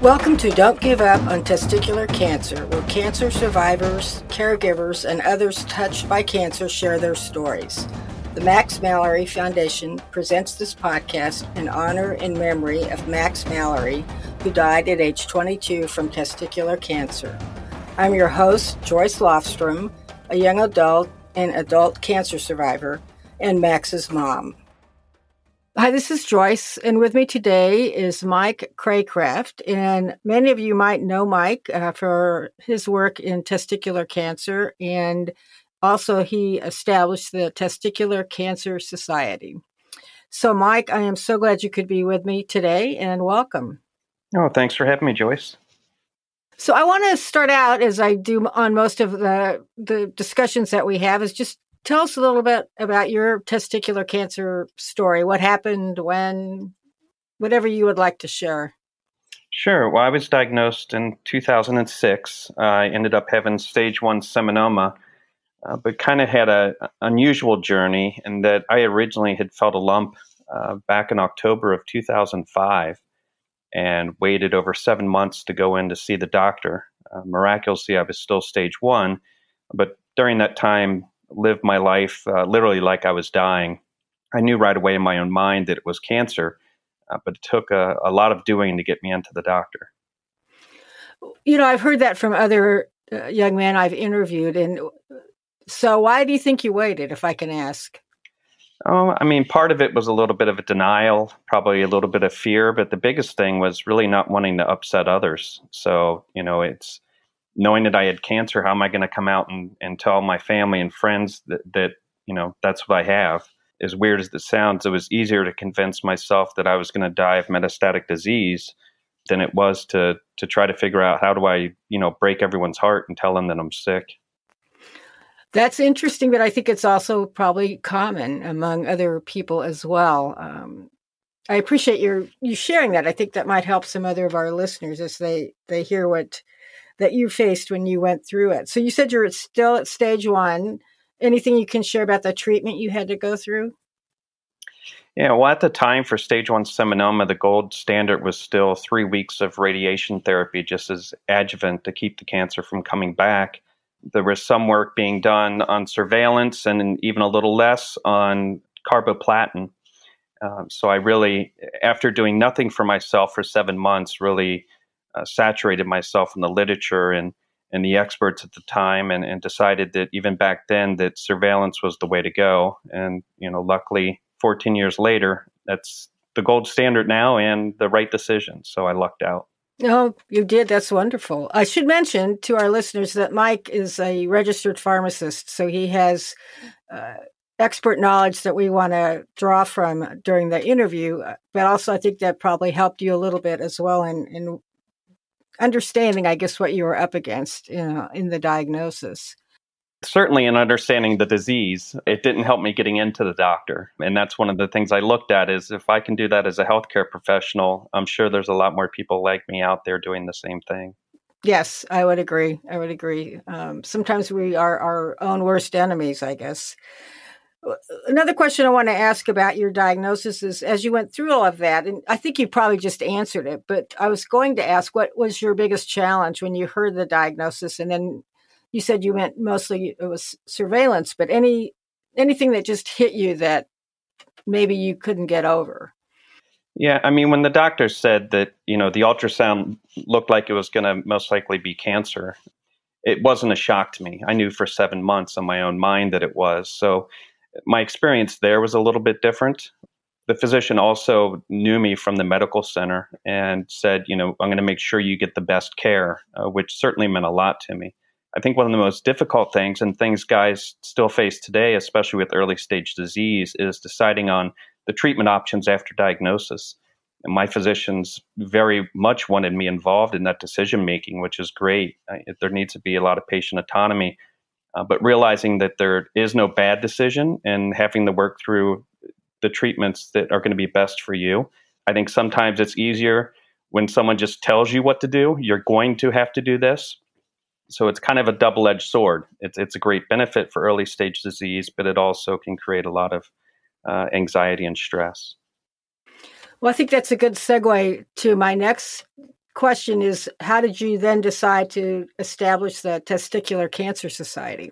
Welcome to Don't Give Up on Testicular Cancer, where cancer survivors, caregivers, and others touched by cancer share their stories. The Max Mallory Foundation presents this podcast in honor and memory of Max Mallory, who died at age 22 from testicular cancer. I'm your host, Joyce Lofstrom, a young adult and adult cancer survivor, and Max's mom. Hi, this is Joyce, and with me today is Mike Craycraft. And many of you might know Mike uh, for his work in testicular cancer, and also he established the Testicular Cancer Society. So, Mike, I am so glad you could be with me today, and welcome. Oh, thanks for having me, Joyce. So, I want to start out as I do on most of the the discussions that we have, is just Tell us a little bit about your testicular cancer story. What happened, when, whatever you would like to share. Sure. Well, I was diagnosed in 2006. Uh, I ended up having stage one seminoma, uh, but kind of had an unusual journey in that I originally had felt a lump uh, back in October of 2005 and waited over seven months to go in to see the doctor. Uh, miraculously, I was still stage one, but during that time, lived my life uh, literally like I was dying. I knew right away in my own mind that it was cancer, uh, but it took a, a, lot of doing to get me into the doctor. You know, I've heard that from other uh, young men I've interviewed. And so, why do you think you waited, if I can ask? Oh, I mean, part of it was a little bit of a denial, probably a little bit of fear, but the biggest thing was really not wanting to upset others. So, you know, it's knowing that I had cancer, how am I going to come out and, and tell my family and friends that, that, you know, that's what I have? As weird as it sounds, it was easier to convince myself that I was going to die of metastatic disease than it was to to try to figure out how do I, you know, break everyone's heart and tell them that I'm sick. That's interesting, but I think it's also probably common among other people as well. Um, I appreciate your you sharing that. I think that might help some other of our listeners as they they hear what that you faced when you went through it. So you said you're still at stage one. Anything you can share about the treatment you had to go through? Yeah, well, at the time for stage one seminoma, the gold standard was still three weeks of radiation therapy just as adjuvant to keep the cancer from coming back. There was some work being done on surveillance and even a little less on carboplatin. Um, so I really, after doing nothing for myself for seven months, really uh, saturated myself in the literature and and the experts at the time and, and decided that even back then that surveillance was the way to go and you know luckily 14 years later that's the gold standard now and the right decision so i lucked out Oh, you did. That's wonderful. I should mention to our listeners that Mike is a registered pharmacist, so he has uh, expert knowledge that we want to draw from during the interview. But also, I think that probably helped you a little bit as well in, in understanding, I guess, what you were up against you know, in the diagnosis. Certainly, in understanding the disease, it didn't help me getting into the doctor. And that's one of the things I looked at is if I can do that as a healthcare professional, I'm sure there's a lot more people like me out there doing the same thing. Yes, I would agree. I would agree. Um, sometimes we are our own worst enemies, I guess. Another question I want to ask about your diagnosis is as you went through all of that, and I think you probably just answered it, but I was going to ask what was your biggest challenge when you heard the diagnosis? And then you said you meant mostly it was surveillance, but any anything that just hit you that maybe you couldn't get over? Yeah, I mean, when the doctor said that, you know, the ultrasound looked like it was going to most likely be cancer, it wasn't a shock to me. I knew for seven months in my own mind that it was. So my experience there was a little bit different. The physician also knew me from the medical center and said, you know, I'm going to make sure you get the best care, uh, which certainly meant a lot to me. I think one of the most difficult things and things guys still face today, especially with early stage disease, is deciding on the treatment options after diagnosis. And my physicians very much wanted me involved in that decision making, which is great. there needs to be a lot of patient autonomy uh, but realizing that there is no bad decision and having to work through the treatments that are going to be best for you. I think sometimes it's easier when someone just tells you what to do. You're going to have to do this. So it's kind of a double edged sword. It's, it's a great benefit for early stage disease, but it also can create a lot of uh, anxiety and stress. Well, I think that's a good segue to my next question is how did you then decide to establish the Testicular Cancer Society?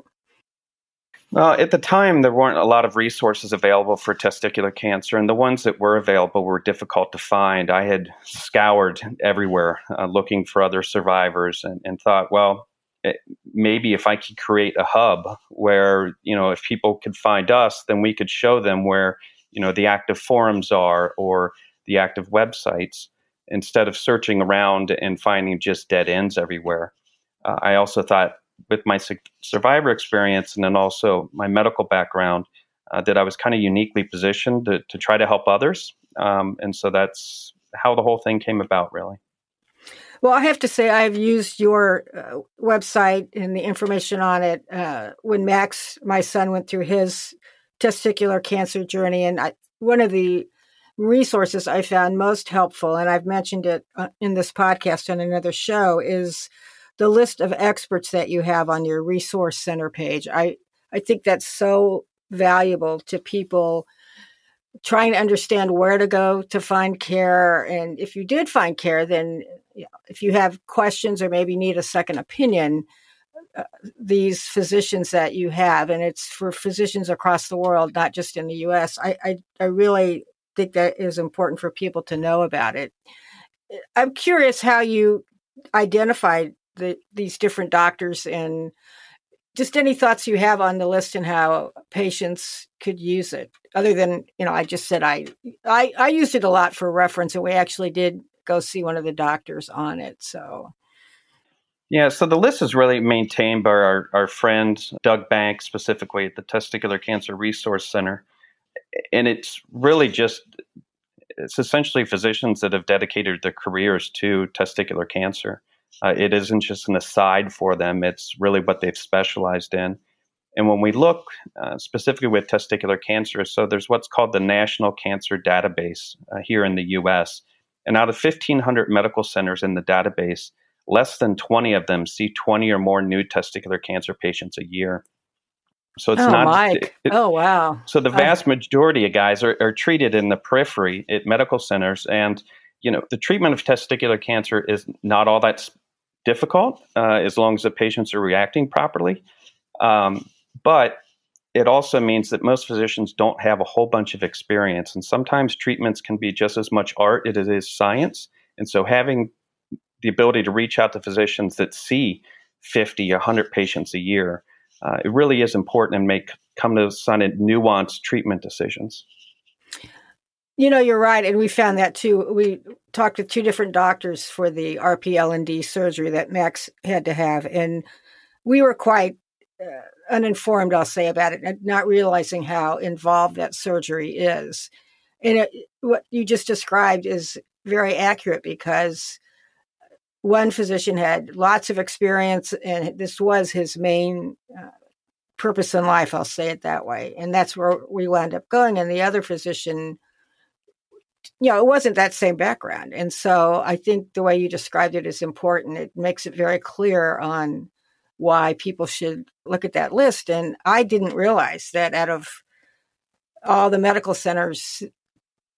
Well, at the time, there weren't a lot of resources available for testicular cancer, and the ones that were available were difficult to find. I had scoured everywhere uh, looking for other survivors and, and thought, well, it, eh, maybe if I could create a hub where, you know, if people could find us, then we could show them where, you know, the active forums are or the active websites instead of searching around and finding just dead ends everywhere. Uh, I also thought with my su- survivor experience and then also my medical background uh, that I was kind of uniquely positioned to, to try to help others. Um, and so that's how the whole thing came about, really. Well, I have to say, I've used your uh, website and the information on it uh, when Max, my son, went through his testicular cancer journey. And I, one of the resources I found most helpful, and I've mentioned it uh, in this podcast and another show, is the list of experts that you have on your resource center page. I, I think that's so valuable to people trying to understand where to go to find care. And if you did find care, then if you have questions or maybe need a second opinion, uh, these physicians that you have, and it's for physicians across the world, not just in the US, I, I, I really think that is important for people to know about it. I'm curious how you identified the, these different doctors and just any thoughts you have on the list and how patients could use it other than you know i just said I, I i used it a lot for reference and we actually did go see one of the doctors on it so yeah so the list is really maintained by our, our friend doug banks specifically at the testicular cancer resource center and it's really just it's essentially physicians that have dedicated their careers to testicular cancer uh, it isn't just an aside for them, it's really what they've specialized in. And when we look uh, specifically with testicular cancer, so there's what's called the National Cancer Database uh, here in the US. And out of 1,500 medical centers in the database, less than 20 of them see 20 or more new testicular cancer patients a year. So it's oh, not. Mike. It, oh, wow. So the vast majority of guys are, are treated in the periphery at medical centers. And, you know, the treatment of testicular cancer is not all that difficult uh, as long as the patients are reacting properly. Um, but it also means that most physicians don't have a whole bunch of experience, and sometimes treatments can be just as much art as it is science. And so, having the ability to reach out to physicians that see 50, 100 patients a year, uh, it really is important and make come to some nuanced treatment decisions. You know, you're right, and we found that too. We talked with two different doctors for the RPLND surgery that Max had to have, and we were quite uh, uninformed, I'll say, about it, not realizing how involved that surgery is. And it, what you just described is very accurate because one physician had lots of experience, and this was his main uh, purpose in life. I'll say it that way, and that's where we wound up going. And the other physician you know, it wasn't that same background. And so I think the way you described it is important. It makes it very clear on why people should look at that list. And I didn't realize that out of all the medical centers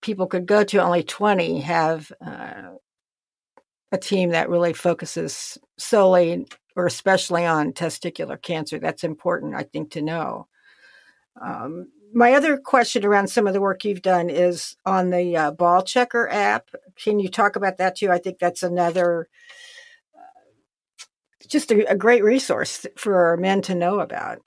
people could go to, only 20 have uh, a team that really focuses solely or especially on testicular cancer. That's important, I think, to know. Um, my other question around some of the work you've done is on the uh, ball checker app. Can you talk about that too? I think that's another uh, just a, a, great resource for men to know about.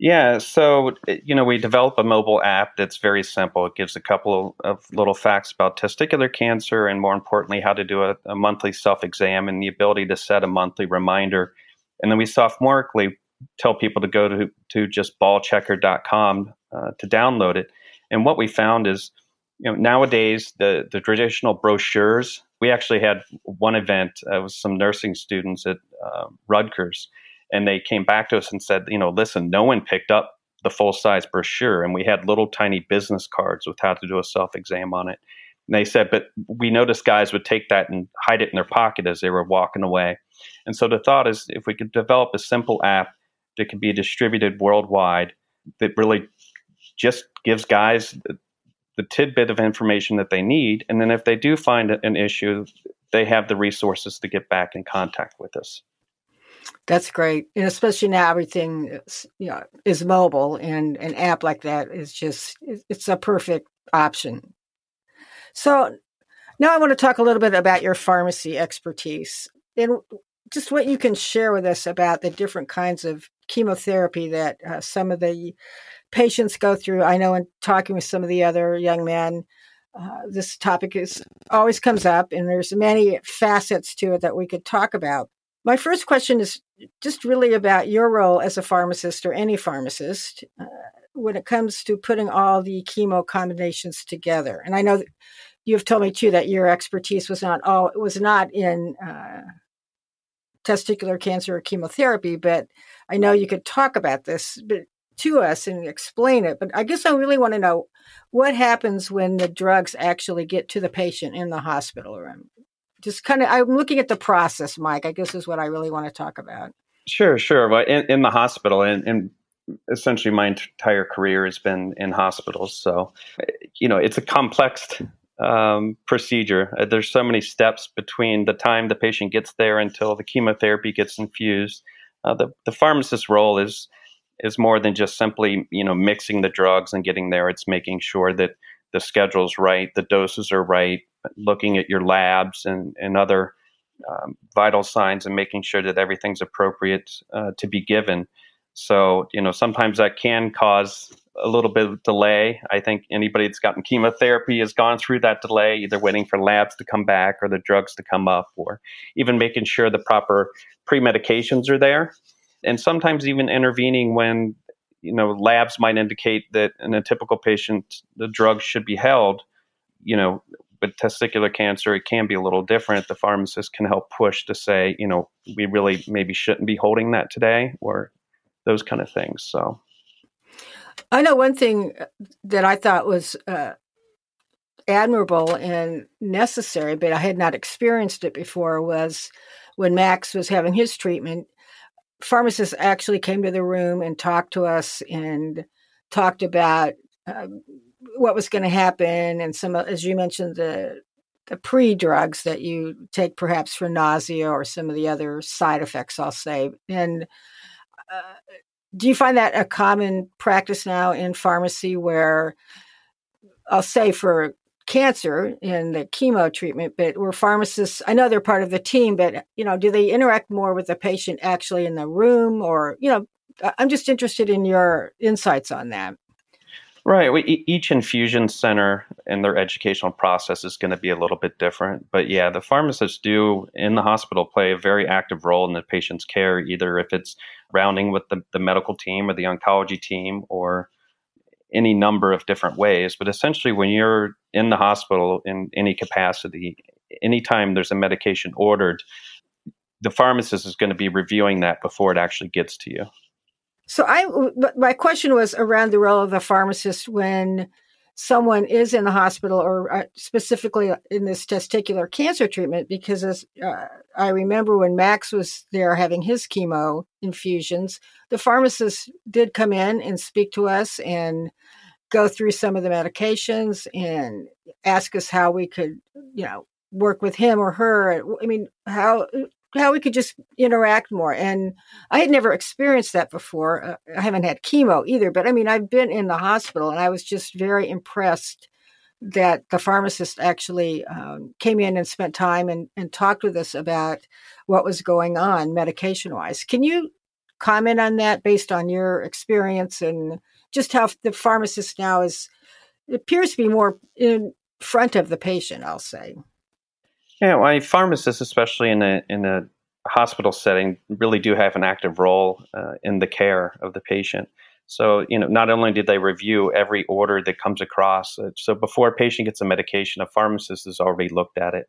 Yeah, so you know we develop a mobile app that's very simple. It gives a couple of little facts about testicular cancer, and more importantly, how to do a, a monthly self exam and the ability to set a monthly reminder. And then we sophomorically tell people to go to, to just ballchecker.com uh, to download it. And what we found is, you know, nowadays the, the traditional brochures, we actually had one event uh, with some nursing students at uh, Rutgers, and they came back to us and said, you know, listen, no one picked up the full size brochure, and we had little tiny business cards with how to do a self exam on it. And they said, but we noticed guys would take that and hide it in their pocket as they were walking away. And so the thought is if we could develop a simple app that can be distributed worldwide that really just gives guys the tidbit of information that they need. And then if they do find an issue, they have the resources to get back in contact with us. That's great, and especially now everything is, you know is mobile, and an app like that is just it's a perfect option. So now I want to talk a little bit about your pharmacy expertise and just what you can share with us about the different kinds of chemotherapy that uh, some of the patients go through. I know in talking with some of the other young men, uh, this topic is always comes up, and there's many facets to it that we could talk about. My first question is just really about your role as a pharmacist or any pharmacist uh, when it comes to putting all the chemo combinations together. And I know you've told me too that your expertise was not all was not in uh, testicular cancer or chemotherapy, but I know you could talk about this to us and explain it. But I guess I really want to know what happens when the drugs actually get to the patient in the hospital room. Just kind of, I'm looking at the process, Mike. I guess is what I really want to talk about. Sure, sure. Well, in, in the hospital, and, and essentially my entire career has been in hospitals. So, you know, it's a complex um, procedure. Uh, there's so many steps between the time the patient gets there until the chemotherapy gets infused. Uh, the the pharmacist's role is is more than just simply you know mixing the drugs and getting there. It's making sure that the schedule's right, the doses are right, looking at your labs and and other um, vital signs, and making sure that everything's appropriate uh, to be given. So you know sometimes that can cause a little bit of delay. I think anybody that's gotten chemotherapy has gone through that delay, either waiting for labs to come back or the drugs to come up, or even making sure the proper pre medications are there. And sometimes even intervening when you know labs might indicate that in a typical patient the drug should be held. You know, with testicular cancer, it can be a little different. The pharmacist can help push to say, you know, we really maybe shouldn't be holding that today, or those kind of things. So. I know one thing uh, that I thought was uh, admirable and necessary, but I had not experienced it before, was when Max was having his treatment. Pharmacists actually came to the room and talked to us and talked about uh, what was going to happen and some, as you mentioned, the the pre drugs that you take perhaps for nausea or some of the other side effects. I'll say and. Uh, do you find that a common practice now in pharmacy where I'll say for cancer in the chemo treatment, but where pharmacists, I know they're part of the team, but you know, do they interact more with the patient actually in the room or, you know, I'm just interested in your insights on that. Right. We, each infusion center and their educational process is going to be a little bit different. But yeah, the pharmacists do in the hospital play a very active role in the patient's care, either if it's rounding with the, the medical team or the oncology team or any number of different ways. But essentially, when you're in the hospital in any capacity, anytime there's a medication ordered, the pharmacist is going to be reviewing that before it actually gets to you. So I, my question was around the role of the pharmacist when someone is in the hospital or uh, specifically in this testicular cancer treatment because as uh, i remember when max was there having his chemo infusions the pharmacist did come in and speak to us and go through some of the medications and ask us how we could you know work with him or her. I mean how how we could just interact more. And I had never experienced that before. Uh, I haven't had chemo either, but I mean, I've been in the hospital and I was just very impressed that the pharmacist actually um, came in and spent time and, and talked with us about what was going on medication wise. Can you comment on that based on your experience and just how the pharmacist now is, appears to be more in front of the patient, I'll say? Yeah, well, pharmacists, especially in a in a hospital setting, really do have an active role uh, in the care of the patient. So, you know, not only do they review every order that comes across, uh, so before a patient gets a medication, a pharmacist has already looked at it.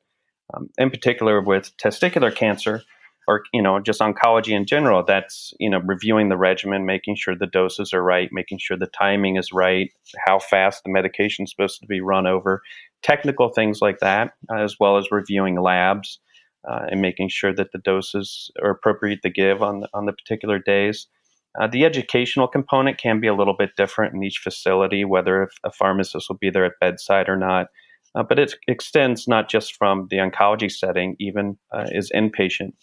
Um, in particular, with testicular cancer, or you know, just oncology in general, that's you know, reviewing the regimen, making sure the doses are right, making sure the timing is right, how fast the medication is supposed to be run over, technical things like that, as well as reviewing labs uh, and making sure that the doses are appropriate to give on the, on the particular days. Uh, the educational component can be a little bit different in each facility, whether a pharmacist will be there at bedside or not. Uh, but it extends not just from the oncology setting, even uh, is inpatient.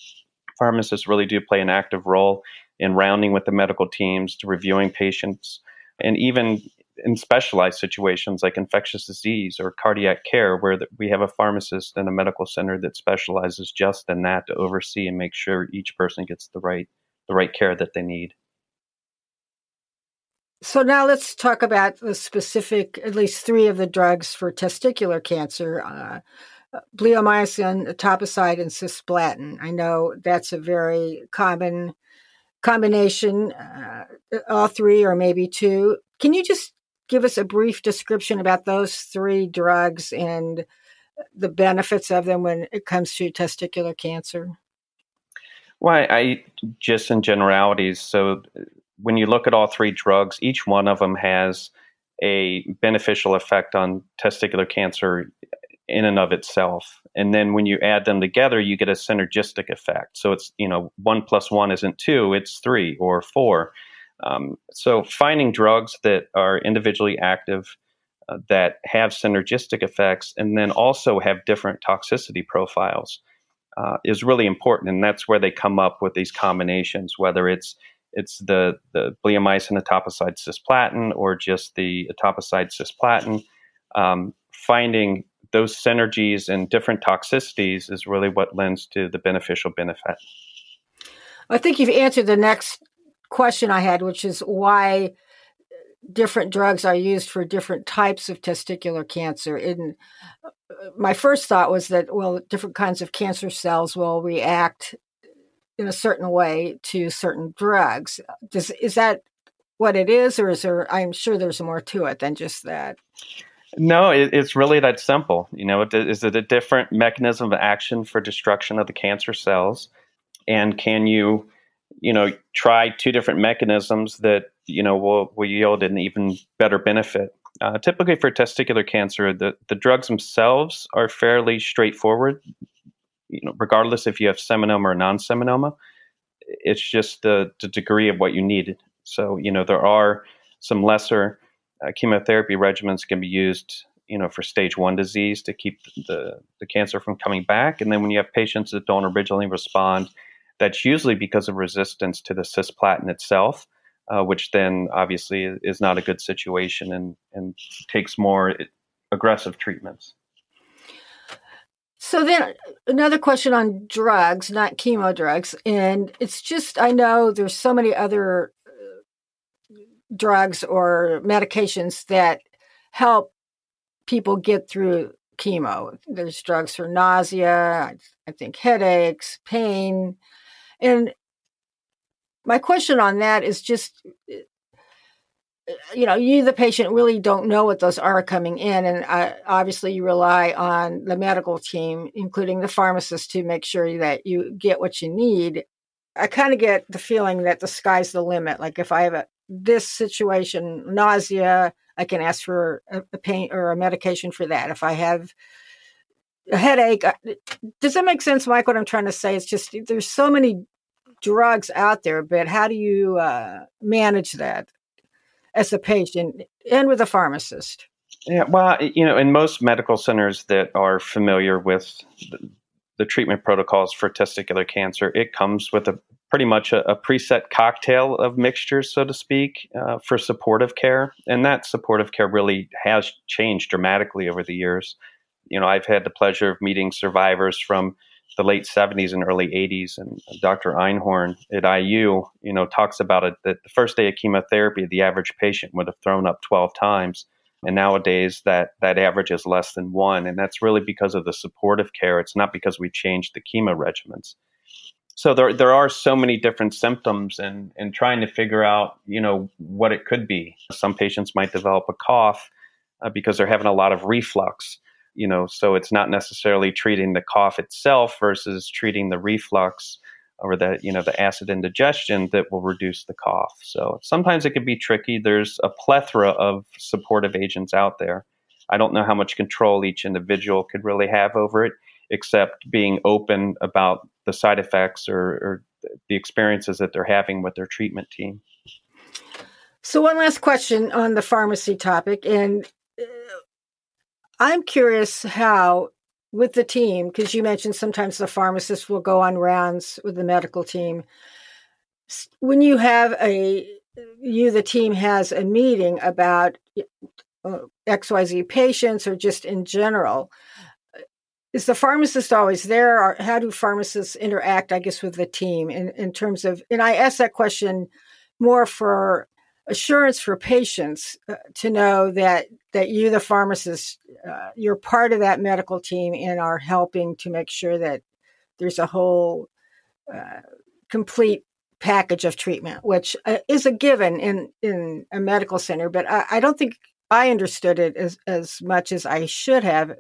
Pharmacists really do play an active role in rounding with the medical teams, to reviewing patients, and even in specialized situations like infectious disease or cardiac care, where the, we have a pharmacist and a medical center that specializes just in that to oversee and make sure each person gets the right the right care that they need. So now let's talk about the specific, at least three of the drugs for testicular cancer. Uh, bleomycin, etoposide, and cisplatin. I know that's a very common combination, uh, all three or maybe two. Can you just give us a brief description about those three drugs and the benefits of them when it comes to testicular cancer? Well, I just in generalities. So uh, when you look at all three drugs, each one of them has a beneficial effect on testicular cancer in and of itself. And then when you add them together, you get a synergistic effect. So it's, you know, one plus one isn't two, it's three or four. Um, so finding drugs that are individually active, uh, that have synergistic effects, and then also have different toxicity profiles uh, is really important. And that's where they come up with these combinations, whether it's it's the, the bleomycin etoposide cisplatin or just the etoposide cisplatin. Um, finding those synergies and different toxicities is really what lends to the beneficial benefit. I think you've answered the next question I had, which is why different drugs are used for different types of testicular cancer. In my first thought was that well, different kinds of cancer cells will react in a certain way to certain drugs. Does is that what it is, or is there? I'm sure there's more to it than just that. No, it, it's really that simple. You know, is it a different mechanism of action for destruction of the cancer cells, and can you, you know, try two different mechanisms that you know will, will yield an even better benefit? Uh, typically, for testicular cancer, the the drugs themselves are fairly straightforward. You know, regardless if you have seminoma or non-seminoma, it's just the, the degree of what you need. So, you know, there are some lesser uh, chemotherapy regimens can be used, you know, for stage one disease to keep the, the cancer from coming back. And then when you have patients that don't originally respond, that's usually because of resistance to the cisplatin itself, uh, which then obviously is not a good situation and, and takes more aggressive treatments. So then another question on drugs, not chemo drugs, and it's just I know there's so many other drugs or medications that help people get through chemo. There's drugs for nausea, I think headaches, pain. And my question on that is just you know, you, the patient, really don't know what those are coming in. And uh, obviously, you rely on the medical team, including the pharmacist, to make sure that you get what you need. I kind of get the feeling that the sky's the limit. Like if I have a, this situation, nausea, I can ask for a, a pain or a medication for that. If I have a headache, does that make sense, Mike? What I'm trying to say is just there's so many drugs out there, but how do you uh, manage that as a patient and with a pharmacist? Yeah, well, you know, in most medical centers that are familiar with the, treatment protocols for testicular cancer, it comes with a pretty much a, a, preset cocktail of mixtures, so to speak, uh, for supportive care. And that supportive care really has changed dramatically over the years. You know, I've had the pleasure of meeting survivors from the late 70s and early 80s, and Dr. Einhorn at IU, you know, talks about it that the first day of chemotherapy, the average patient would have thrown up 12 times. And nowadays, that, that average is less than one. And that's really because of the supportive care. It's not because we changed the chemo regimens so there there are so many different symptoms and and trying to figure out you know what it could be some patients might develop a cough uh, because they're having a lot of reflux you know so it's not necessarily treating the cough itself versus treating the reflux or the you know the acid indigestion that will reduce the cough. So sometimes it can be tricky. There's a plethora of supportive agents out there. I don't know how much control each individual could really have over it except being open about the side effects or, or the experiences that they're having with their treatment team. So, one last question on the pharmacy topic, and I'm curious how, with the team, because you mentioned sometimes the pharmacist will go on rounds with the medical team. When you have a, you, the team has a meeting about uh, XYZ patients or just in general, is the pharmacist always there or how do pharmacists interact i guess with the team in, in terms of and i ask that question more for assurance for patients uh, to know that that you the pharmacist uh, you're part of that medical team and are helping to make sure that there's a whole uh, complete package of treatment which uh, is a given in in a medical center but I, I don't think i understood it as as much as i should have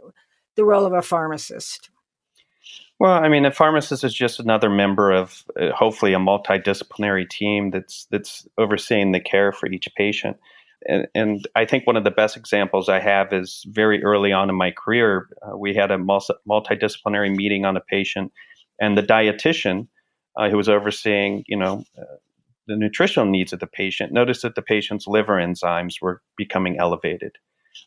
the role of a pharmacist? Well, I mean, a pharmacist is just another member of uh, hopefully a multidisciplinary team that's that's overseeing the care for each patient. And, and, I think one of the best examples I have is very early on in my career, uh, we had a multidisciplinary meeting on a patient, and the dietitian uh, who was overseeing, you know, uh, the nutritional needs of the patient noticed that the patient's liver enzymes were becoming elevated.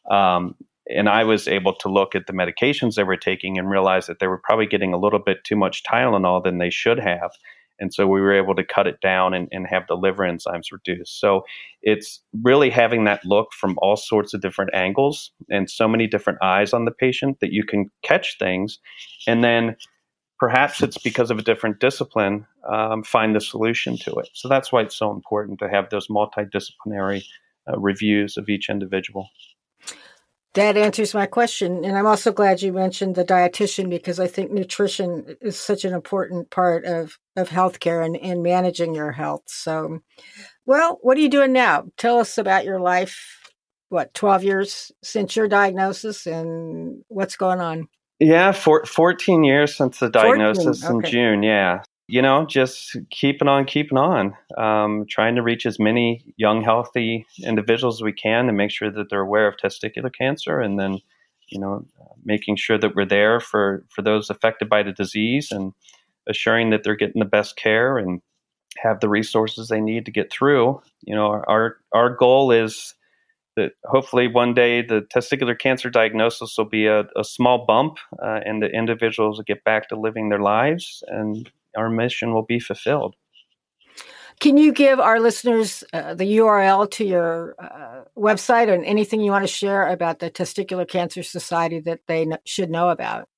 Um, and I was able to look at the medications they were taking and realize that they were probably getting a little bit too much Tylenol than they should have. And so we were able to cut it down and, and have the liver enzymes reduced. So it's really having that look from all sorts of different angles and so many different eyes on the patient that you can catch things. And then perhaps it's because of a different discipline, um, find the solution to it. So that's why it's so important to have those multidisciplinary uh, reviews of each individual. That answers my question. And I'm also glad you mentioned the dietitian because I think nutrition is such an important part of, of healthcare and, and managing your health. So, well, what are you doing now? Tell us about your life. What, 12 years since your diagnosis and what's going on? Yeah, for, 14 years since the diagnosis 14, okay. in June. Yeah you know, just keeping on, keeping on, um, trying to reach as many young, healthy individuals as we can to make sure that they're aware of testicular cancer, and then, you know, making sure that we're there for for those affected by the disease, and assuring that they're getting the best care and have the resources they need to get through. You know, our our goal is that hopefully one day the testicular cancer diagnosis will be a, a small bump, uh, and the individuals will get back to living their lives and our mission will be fulfilled. Can you give our listeners uh, the URL to your uh, website and anything you want to share about the Testicular Cancer Society that they should know about,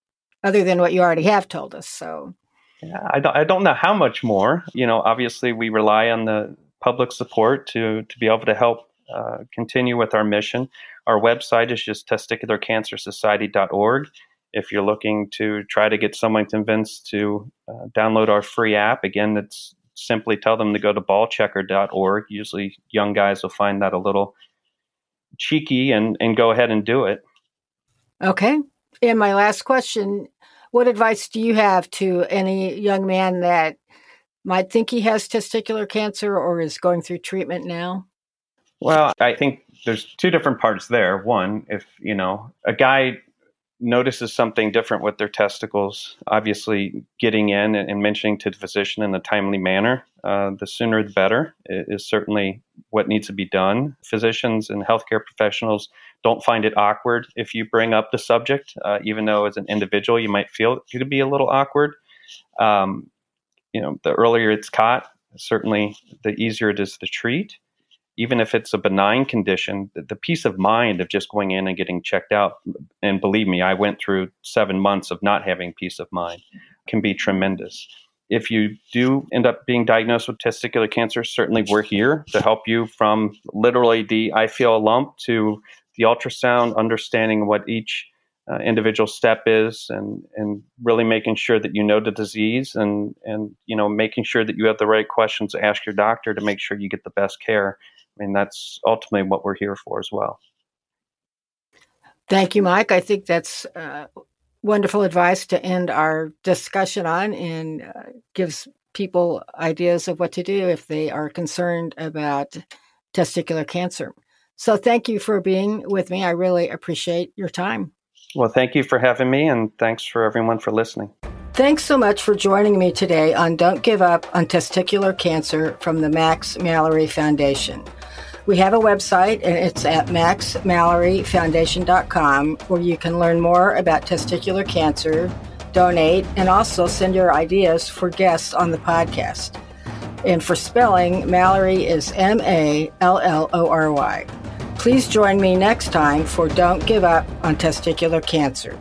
other than what you already have told us? So, yeah, I don't, I don't know how much more. You know, obviously, we rely on the public support to to be able to help uh, continue with our mission. Our website is just testicularcancersociety.org if you're looking to try to get someone convinced to uh, download our free app, again, it's simply tell them to go to ballchecker.org. Usually, young guys will find that a little cheeky and, and go ahead and do it. Okay. And my last question What advice do you have to any young man that might think he has testicular cancer or is going through treatment now? Well, I think there's two different parts there. One, if, you know, a guy notices something different with their testicles, obviously getting in and mentioning to the physician in a timely manner, uh, the sooner the better is certainly what needs to be done. Physicians and healthcare professionals don't find it awkward if you bring up the subject, uh, even though as an individual you might feel it could be a little awkward. Um, you know, the earlier it's caught, certainly the easier it is to treat even if it's a benign condition, the, peace of mind of just going in and getting checked out, and believe me, I went through seven months of not having peace of mind, can be tremendous. If you do end up being diagnosed with testicular cancer, certainly we're here to help you from literally the I feel a lump to the ultrasound, understanding what each uh, individual step is and and really making sure that you know the disease and and you know making sure that you have the right questions to ask your doctor to make sure you get the best care I mean, that's ultimately what we're here for as well. Thank you, Mike. I think that's uh, wonderful advice to end our discussion on and uh, gives people ideas of what to do if they are concerned about testicular cancer. So, thank you for being with me. I really appreciate your time. Well, thank you for having me, and thanks for everyone for listening. Thanks so much for joining me today on Don't Give Up on Testicular Cancer from the Max Mallory Foundation. We have a website and it's at maxmalloryfoundation.com where you can learn more about testicular cancer, donate, and also send your ideas for guests on the podcast. And for spelling, Mallory is M A L L O R Y. Please join me next time for Don't Give Up on Testicular Cancer.